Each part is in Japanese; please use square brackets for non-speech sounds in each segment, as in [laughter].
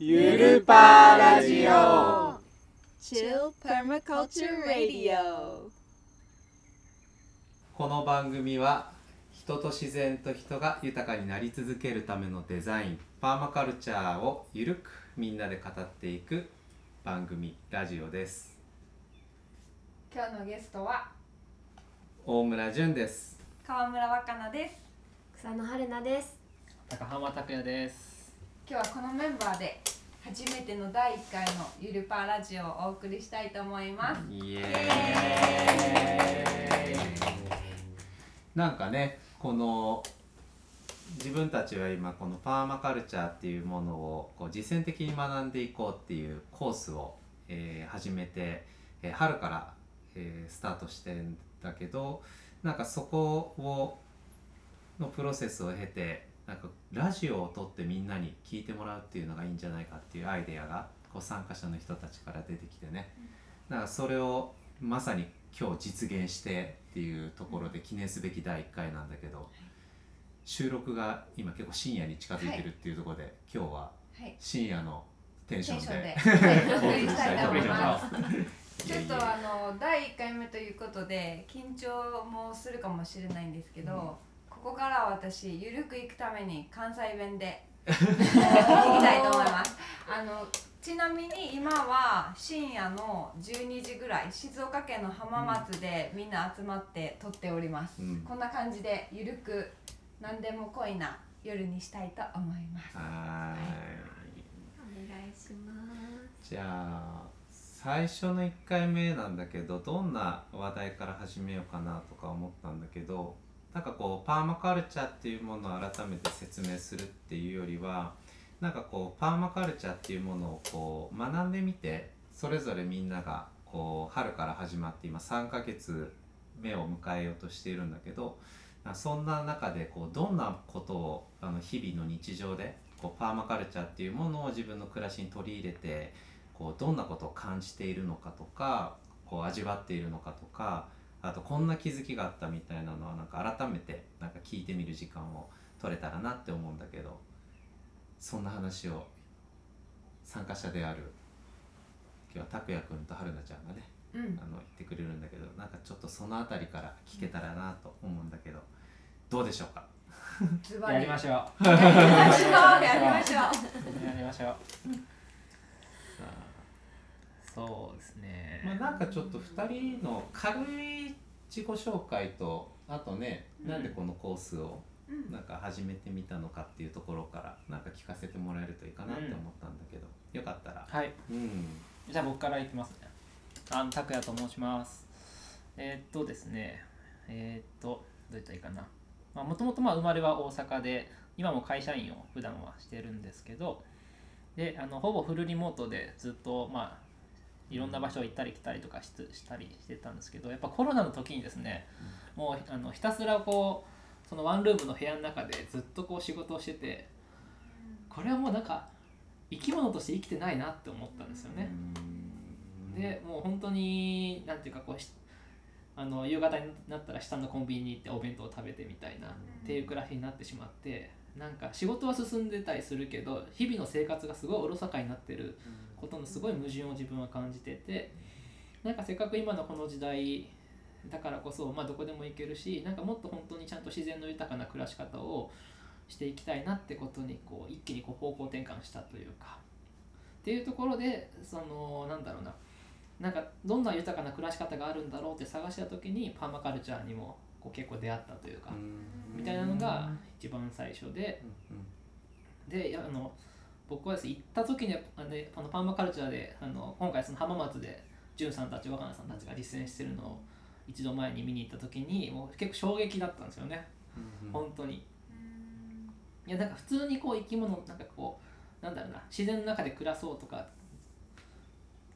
ゆるぱラジオ。Chill Permaculture Radio この番組は人と自然と人が豊かになり続けるためのデザインパーマカルチャーをゆるくみんなで語っていく番組ラジオです。今日のゲストは？大村淳です。川村若菜です。草野春菜です。高浜拓也です。今日はこのメンバーで初めての第1回のゆるパーラジオをお送りしたいと思います。イエーイ。なんかねこの自分たちは今このパーマカルチャーっていうものをこう実践的に学んでいこうっていうコースを、えー始めて、えー春から、えースタートしてんだけどなんかそこをのプロセスを経てなんかラジオを撮ってみんなに聞いてもらうっていうのがいいんじゃないかっていうアイデアがこう参加者の人たちから出てきてね、だからそれをまさに今日実現してっていうところで記念すべき第1回なんだけど収録が今結構深夜に近づいてるっていうところで、今日ははい。深夜のテンションではいお送りしたいと思いおます。ちょっとあの第1回目ということで緊張もするかもしれないんですけど、ここからは私ゆるくいくために関西弁で。行きたいと思います。[laughs] あのちなみに今は深夜の12時ぐらい静岡県の浜松でみんな集まって撮っております、うん。こんな感じでゆるく何でも濃いな夜にしたいと思います。はーい。お願いします。じゃあ最初の1回目なんだけどどんな話題から始めようかなとか思ったんだけどなんかこうパーマカルチャーっていうものを改めて説明するっていうよりはなんかこうパーマカルチャーっていうものをこう学んでみてそれぞれみんながこう春から始まって今3ヶ月目を迎えようとしているんだけどそんな中でこうどんなことをあの日々の日常でこうパーマカルチャーっていうものを自分の暮らしに取り入れてこうどんなことを感じているのかとかこう味わっているのかとかあとこんな気づきがあったみたいなのはなんか改めてなんか聞いてみる時間を取れたらなって思うんだけどそんな話を参加者である今日は拓也くんと春菜ちゃんがねうん。あの言ってくれるんだけどなんかちょっとその辺りから聞けたらなと思うんだけどどうでしょうか？ズバリやりましょう。やりましょう。やりましょう。やりましょう。さそうですね。あ、まあ、なんかちょっと2人の軽い自己紹介とあとね、なんでこのコースをうんなんか始めてみたのかっていうところからなんか聞かせてもらえるといいかなって思ったんだけど、よかったらはい。うんじゃあ僕からいきますね。あの拓也と申します。えーっとですね。えーっとどう言ったらいいかな。まあもともとまあ生まれは大阪で今も会社員を普段はしてるんですけど、であのほぼフルリモートでずっとまあいろんな場所行ったり来たりとかししたりしてたんですけどやっぱコロナの時にですね、もうあのひたすらこうそのワンルームの部屋の中でずっとこう仕事をしててこれはもうなんか生き物として生きてないなって思ったんですよね。でもう本当になんていうかこうしあの夕方になったら下のコンビニに行ってお弁当を食べてみたいなっていう暮らしになってしまってなんか仕事は進んでたりするけど日々の生活がすごいおろそかになってることのすごい矛盾を自分は感じててなんかせっかく今のこの時代だからこそ、まあ、どこでも行けるしなんかもっと本当にちゃんと自然の豊かな暮らし方をしていきたいなってことにこう一気にこう方向転換したというか。っていうところでそのなんだろうな。なんかどんな豊かな暮らし方があるんだろうって探した時にパーマカルチャーにもこう結構出会ったというか、みたいなのが一番最初でであの僕はですね行った時にあのねあのパーマカルチャーであの今回その浜松でんさんたち若菜さんたちが実践してるのを一度前に見に行った時にもう結構衝撃だったんですよね、本当に。いやなんか普通にこう生き物なんかこうなんだろうな自然の中で暮らそうとか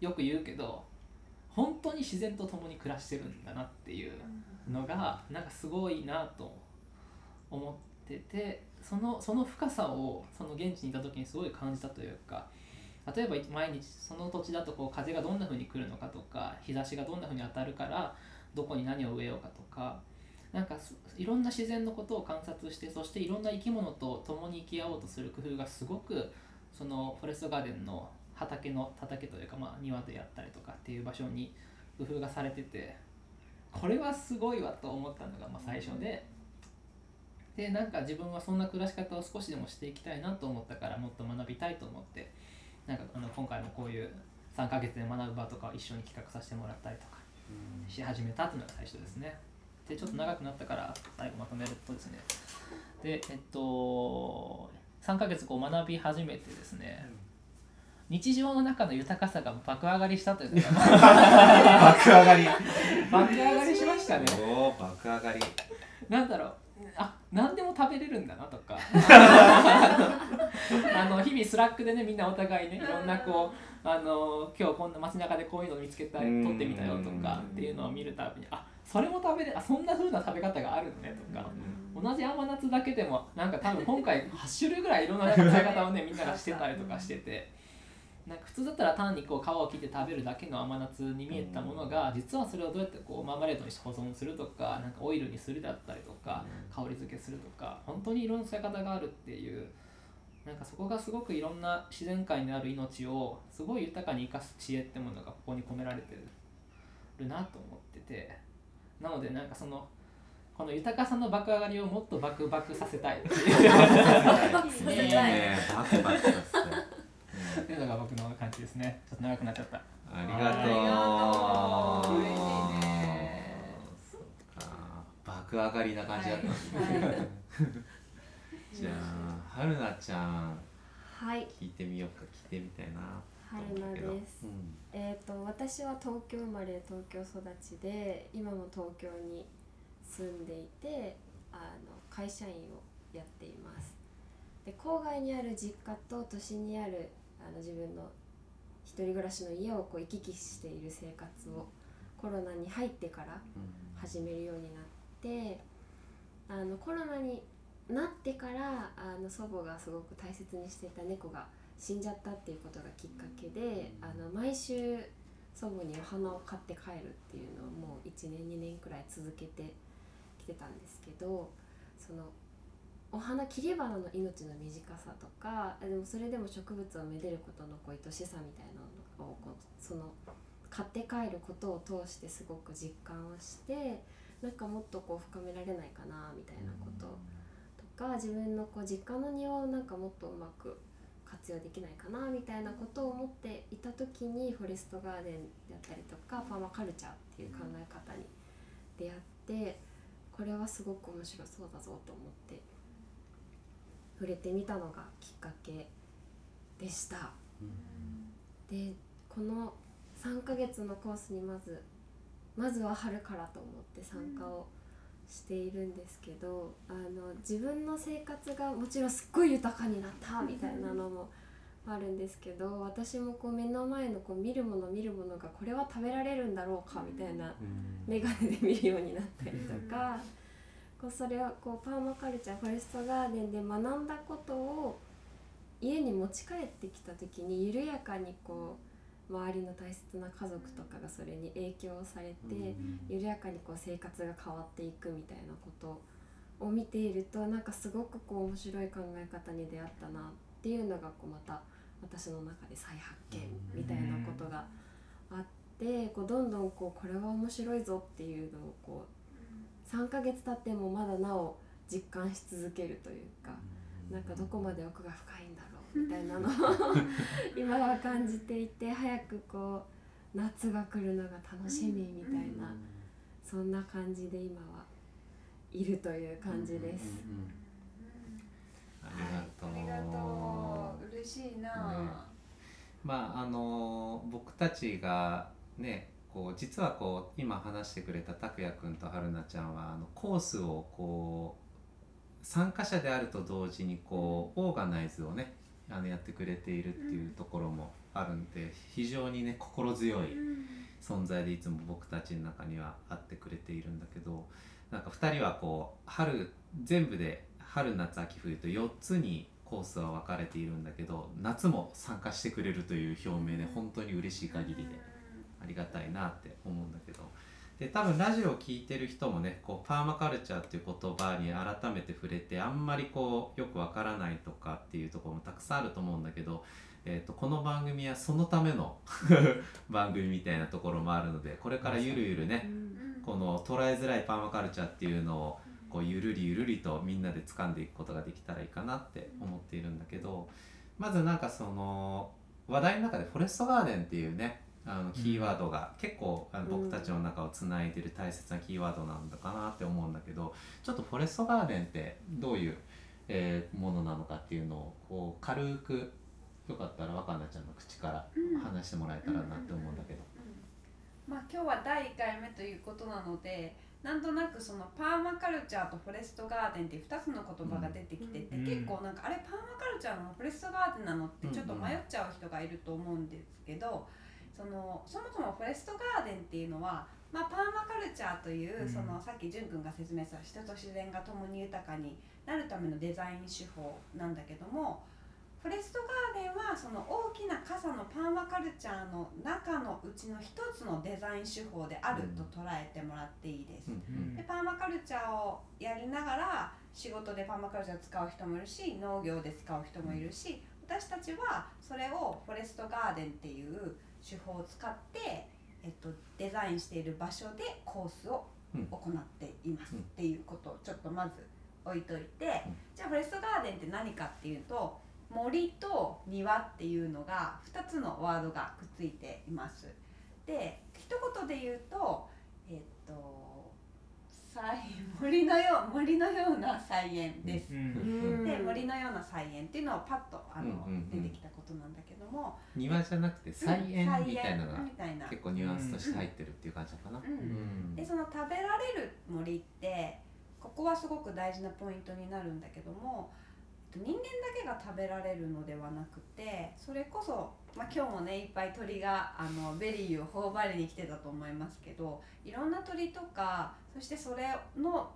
よく言うけど本当に自然と共に暮らしてるんだなっていうのがなんかすごいなと思っててそのその深さをその現地にいた時にすごい感じたというか例えば毎日その土地だとこう風がどんな風に来るのかとか日差しがどんな風に当たるからどこに何を植えようかとかなんかいろんな自然のことを観察してそしていろんな生き物と共に生き合おうとする工夫がすごくそのフォレストガーデンの畑の畑というか、まあ、庭でやったりとかっていう場所に工夫がされててこれはすごいわと思ったのがまあ最初で。でなんか自分はそんな暮らし方を少しでもしていきたいなと思ったからもっと学びたいと思ってなんかあの今回もこういう3ヶ月で学ぶ場とかを一緒に企画させてもらったりとかし始めたっていうのが最初ですね。でちょっと長くなったから最後まとめるとですね。でえっと3ヶ月こう学び始めてですね、日常の中の豊かさが爆上がりしたというか爆上がり。爆上がりしましたね。おお爆上がり。なんだろう。あ何でも食べれるんだなとか。[laughs] あの日々スラックでねみんなお互いねいろんなこうあの今日こんな街中でこういうの見つけた撮ってみたよとかっていうのを見るたびにあそれも食べれあそんな風な食べ方があるのねとか。同じ甘夏だけでもなんか多分今回8種類ぐらいいろんな食べ方をねみんながしてたりとかしてて。なんか普通だったら単にこう皮を切って食べるだけの甘夏に見えたものが実はそれをどうやってこうマーマレードにして保存するとかなんかオイルにするだったりとか香り付けするとか本当にいろんな使い方があるっていうなんかそこがすごくいろんな自然界にある命をすごい豊かに生かす知恵ってものがここに込められてるなと思っててなのでなんかそのこの豊かさの爆上がりをもっと爆爆させたいっていう。い。[laughs] いね。バクバクさせてっていうのが僕の感じですね。ちょっと長くなっちゃった。ありがとう。ありがとう。嬉しいねそっか爆上がりな感じだったんですね、じゃあはるなちゃん。はい。聞いてみようか。聞いてみたいな。春菜です。うん。えー、と私は東京生まれ東京育ちで今も東京に住んでいてあの会社員をやっています。で郊外にある実家と都心にあるあの自分の一人暮らしの家をこう行き来している生活をコロナに入ってから始めるようになってあのコロナになってからあの祖母がすごく大切にしていた猫が死んじゃったっていうことがきっかけであの毎週祖母にお花を買って帰るっていうのをもう1年2年くらい続けてきてたんですけどそのお花切り花の命の短さとかでもそれでも植物をめでることのこう愛しさみたいなのをこうその買って帰ることを通してすごく実感をしてなんかもっとこう深められないかなみたいなこととか自分のこう実家の庭をなんかもっとうまく活用できないかなみたいなことを思っていた時にフォレストガーデンであったりとかパーマカルチャーっていう考え方に出会ってこれはすごく面白そうだぞと思って触れてみたのがきっかけでした。でこの3ヶ月のコースにまずまずは春からと思って参加をしているんですけど、あの自分の生活がもちろんすっごい豊かになったみたいなのもあるんですけど私もこう目の前のこう見るもの見るものがこれは食べられるんだろうかみたいな眼鏡で見るようになったりとか、こうそれをこうパーマカルチャーフォレストガーデンで学んだことを家に持ち帰ってきた時に緩やかにこう周りの大切な家族とかがそれに影響されて、緩やかにこう生活が変わっていくみたいなことを見ているとなんかすごくこう面白い考え方に出会ったなっていうのがこうまた私の中で再発見みたいなことがあってこうどんどんこうこれは面白いぞっていうのをこう3ヶ月経ってもまだなお実感し続けるというかなんかどこまで奥が深いんだろうみたいなのを [laughs] 今は感じていて早くこう夏が来るのが楽しみみたいなそんな感じで今はいるという感じです。ありがとう、ありがとう。嬉しいな、ね。まああの僕たちがねこう実はこう今話してくれた拓也くんと春菜ちゃんはあのコースをこう参加者であると同時にこうオーガナイズをねあのやってくれているっていうところもあるんで非常にね心強い存在でいつも僕たちの中にはあってくれているんだけどなんか2人はこう春全部で春夏秋冬と4つにコースは分かれているんだけど夏も参加してくれるという表明で本当に嬉しい限りでありがたいなって思うんだけど。で多分ラジオを聞いてる人もねこうパーマカルチャーっていう言葉に改めて触れてあんまりこうよくわからないとかっていうところもたくさんあると思うんだけど、えー、とこの番組はそのための [laughs] 番組みたいなところもあるのでこれからゆるゆるねこの捉えづらいパーマカルチャーっていうのをこうゆるりゆるりとみんなで掴んでいくことができたらいいかなって思っているんだけどまずなんかその話題の中でフォレストガーデンっていうねあのキーワードが結構あの僕たちの中をつないでる大切なキーワードなんだかなって思うんだけどちょっとフォレストガーデンってどういう、えーものなのかっていうのをこう軽くよかったら若菜ちゃんの口から話してもらえたらなって思うんだけど。まあ、今日は第1回目ということなのでなんとなくそのパーマカルチャーとフォレストガーデンっていう2つの言葉が出てきてて、うん。結構なんかあれパーマカルチャーなの？フォレストガーデンなの？ってちょっと迷っちゃう人がいると思うんですけど、そのそもそもフォレストガーデンっていうのは、まあ、パーマカルチャーという、うん。そのさっき淳君が説明した人と自然が共に豊かになるためのデザイン手法なんだけどもフォレストガーデンはその大きな傘のパーマカルチャーの中のうちの一つのデザイン手法であると捉えてもらっていいです。うんでパーマカルチャーをやりながら仕事でパーマカルチャー使う人もいるし農業で使う人もいるし私たちはそれをフォレストガーデンっていう手法を使って、えっと、デザインしている場所でコースをうん。行っていますうん。っていうことをちょっとまず置いといて、うん。じゃあフォレストガーデンって何かっていうと森と庭っていうのが2つのワードがくっついています。で一言で言うとえっと菜森のよう森のような菜園です。うんで森のような菜園っていうのはパッとあの、うんうんうん。出てきたことなんだけども。庭じゃなくて菜園みたいなのが菜園みたいな。結構ニュアンスとして入ってるっていう感じかな。でその食べられる森ってここはすごく大事なポイントになるんだけどもえっと人間だけが食べられるのではなくてそれこそ、まあ、今日もねいっぱい鳥があのベリーを頬張りに来てたと思いますけどいろんな鳥とかそしてそれの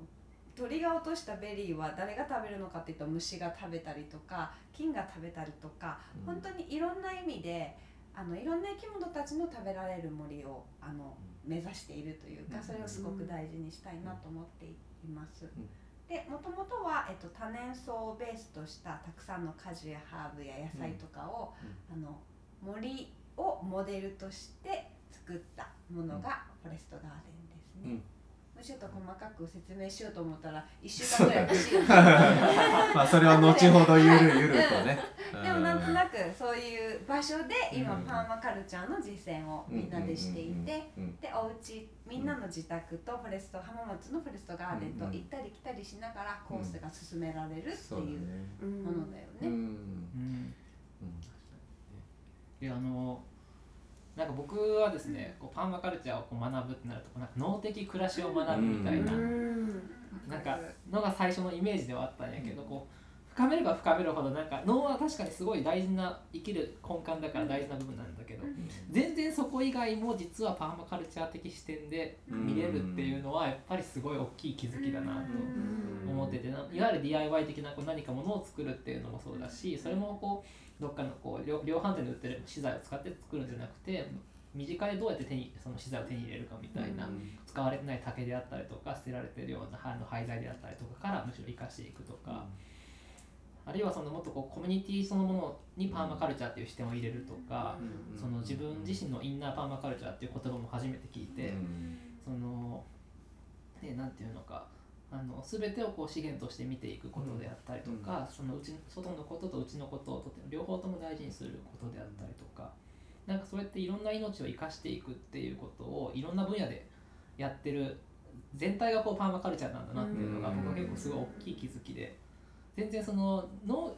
鳥が落としたベリーは誰が食べるのかっていうと虫が食べたりとか菌が食べたりとかうん。本当にいろんな意味であのいろんな生き物たちの食べられる森をあの目指しているというかうん。それをすごく大事にしたいなと思っています。んでもともとは、えっと、多年草をベースとしたたくさんの果樹やハーブや野菜とかを、あの森をモデルとして作ったものがフォレストガーデンですね。うんもうちょっと細かく説明しようと思ったら1週間ぐらい。まあそれは後ほどゆるゆるとね。でもなんとなくそういう場所で今うん。パーマカルチャーの実践をみんなでしていてうんうんでお家みんなの自宅とフォレスト浜松のフォレストガーデンと行ったり来たりしながらコースが進められるって。いうものだようん。ね。うん。であのなんか僕はですねこうパーマカルチャーをこう学ぶってなるとなんか脳的暮らしを学ぶみたいな、なんかのが最初のイメージではあったんやけど、こう深めれば深めるほどなんか脳は確かにすごい大事な生きる根幹だから大事な部分なんだけど、全然そこ以外も実はパーマカルチャー的視点で見れるっていうのはやっぱりすごい大きい気づきだなと思っててないわゆる DIY 的なこう何かものを作るっていうのもそうだしそれもこうどっかのこう量量販店で売ってる資材を使って作るんじゃなくて身近でどうやって手にその資材を手に入れるかみたいな、使われてない竹であったりとか捨てられてるようなあの廃材であったりとかからむしろ生かしていくとか、あるいはそのもっとこうコミュニティそのものにパーマカルチャーっていう視点を入れるとか、その自分自身のインナーパーマカルチャーっていう言葉も初めて聞いて、そのねなんていうのかあの全てをこう資源として見ていくことであったりとか、そのうち外のこととうちのことをとても両方とも大事にすることであったりとかなんかそうやっていろんな命を生かしていくっていうことをいろんな分野でやってる全体がこうパーマカルチャーなんだなっていうのがうん。僕は結構すごい大きい気づきで全然その農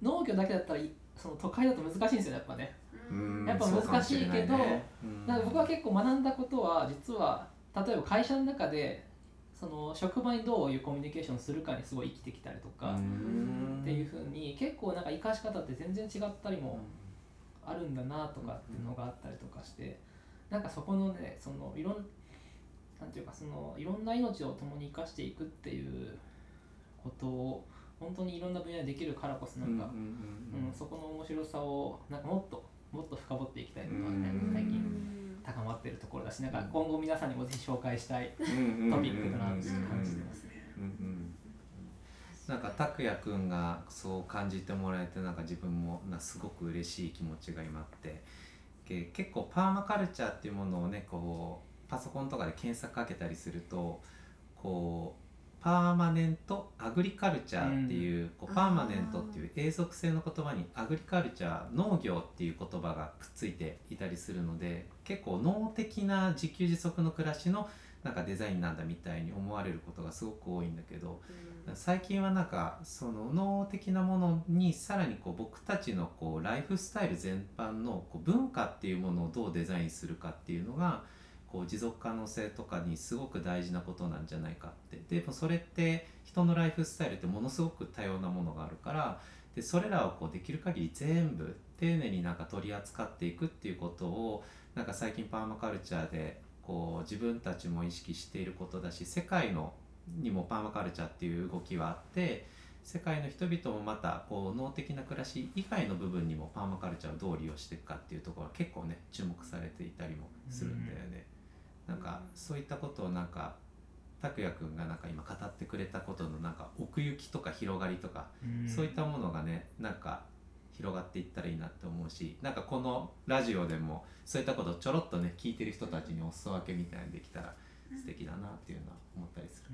農業だけだったらいその都会だと難しいんですよねやっぱね。うん。やっぱ難しいけどなんだから僕は結構学んだことは実は例えば会社の中でその職場にどういうコミュニケーションするかにすごい生きてきたりとかっていうふうに結構なんか生かし方って全然違ったりもあるんだなとかっていうのがあったりとかしてなんかそこのねそのいろんなんていうかそのいろんな命を共に生かしていくっていうことを本当にいろんな分野でできるからこそなんか、うんそこの面白さをなんかもっともっと深掘っていきたいとかねうん。最近高まってるところだしなんか今後皆さんにもぜひ紹介したいトトピックだなって感じてますね。なんか拓也くんがそう感じてもらえてなんか自分もなすごく嬉しい気持ちが今あってけ結構パーマカルチャーっていうものをねこうパソコンとかで検索かけたりするとこうパーマネントアグリカルチャーっていう,、こうパーマネントっていう永続性の言葉にアグリカルチャー農業っていう言葉がくっついていたりするので結構脳的な自給自足の暮らしのなんかデザインなんだみたいに思われることがすごく多いんだけど最近はなんかその脳的なものにさらにこう僕たちのこうライフスタイル全般のこう文化っていうものをどうデザインするかっていうのがこう持続可能性とかにすごく大事なことなんじゃないかってでもそれって人のライフスタイルってものすごく多様なものがあるからでそれらをこうできる限り全部丁寧になんか取り扱っていくっていうことをなんか最近パーマカルチャーでこう自分たちも意識していることだし世界のにもパーマカルチャーっていう動きはあって世界の人々もまたこう脳的な暮らし以外の部分にもパーマカルチャーをどう利用していくかっていうところは結構ね注目されていたりもするんだよね。なんかそういったことをなんか拓也くんがなんか今語ってくれたことのなんか奥行きとか広がりとか、そういったものがねなんか広がっていったらいいなって思うしなんかこのラジオでもそういったことをちょろっとね聞いてる人たちにお裾分けみたいにできたら素敵だなっていうのは思ったりする。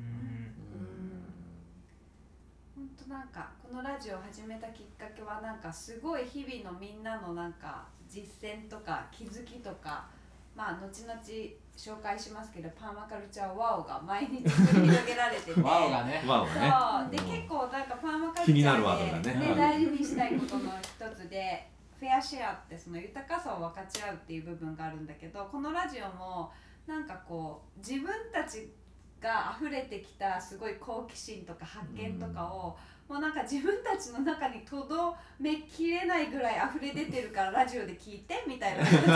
本当なんかこのラジオを始めたきっかけはなんかすごい日々のみんなのなんか実践とか気づきとかまあ後々紹介しますけどパーマカルチャーワオが毎日繰り広げられてて。ワオがね。わおがね。で結構なんかパーマカルチャー気になるワードで、だね大事にしたいことの一つでフェアシェアってその豊かさを分かち合うっていう部分があるんだけどこのラジオもなんかこう自分たちが溢れてきたすごい好奇心とか発見とかを、もうなんか自分たちの中にとどめきれないぐらい溢れ出てるからラジオで聞いてみたいな感じで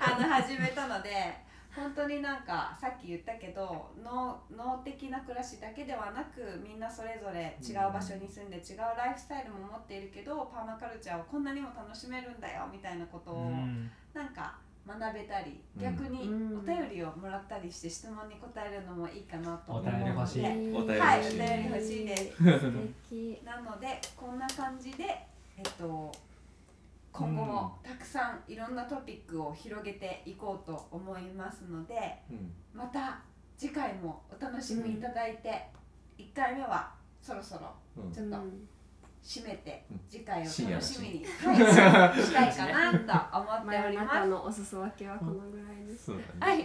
あの始めたので本当になんかさっき言ったけど脳脳的な暮らしだけではなくみんなそれぞれ違う場所に住んで違うライフスタイルも持っているけどパーマカルチャーをこんなにも楽しめるんだよみたいなことをなんか学べたりうん。逆にうん。お便りをもらったりして質問に答えるのもいいかなと思うお便り欲しい。はい。お便り欲しい。です。素 [laughs] 敵なのでこんな感じでえっと今後もたくさんいろんなトピックを広げていこうと思いますのでうん。また次回もお楽しみいただいて、1回目はそろそろうんちょっとうん締めてうん次回を楽ししみに、はい、したいかなと思っております中。のお裾分けはこのぐらいにそうだね。はい、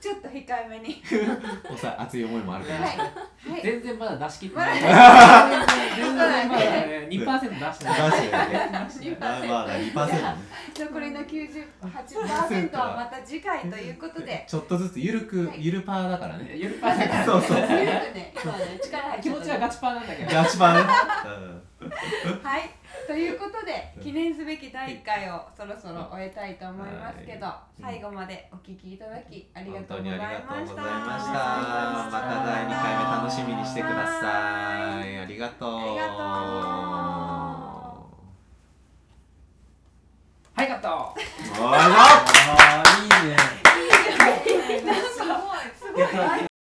ちょっと控えめに。[laughs] おさ熱い思いもあるけど。はい、はい、全然まだ出し切ってまだない。[laughs] 全然まだね、2%出してない。出してるね。まあまあ二パーセントね。残りの98%はまた次回ということで、ちょっとずつゆるくはいゆるパーだからね。ゆるパーだからそうそう。ゆるくね、今ね、力入っ気持ちはガチパーなんだけど。ガチパーね。[laughs] はい。ということで記念すべき第1回をそろそろ終えたいと思いますけど、最後までお聞きいただきありがとうございました。ました。また第2回目楽しみにしてください。ありがとう。ありがとはいカットおいいね。いいね。すごい。すごい。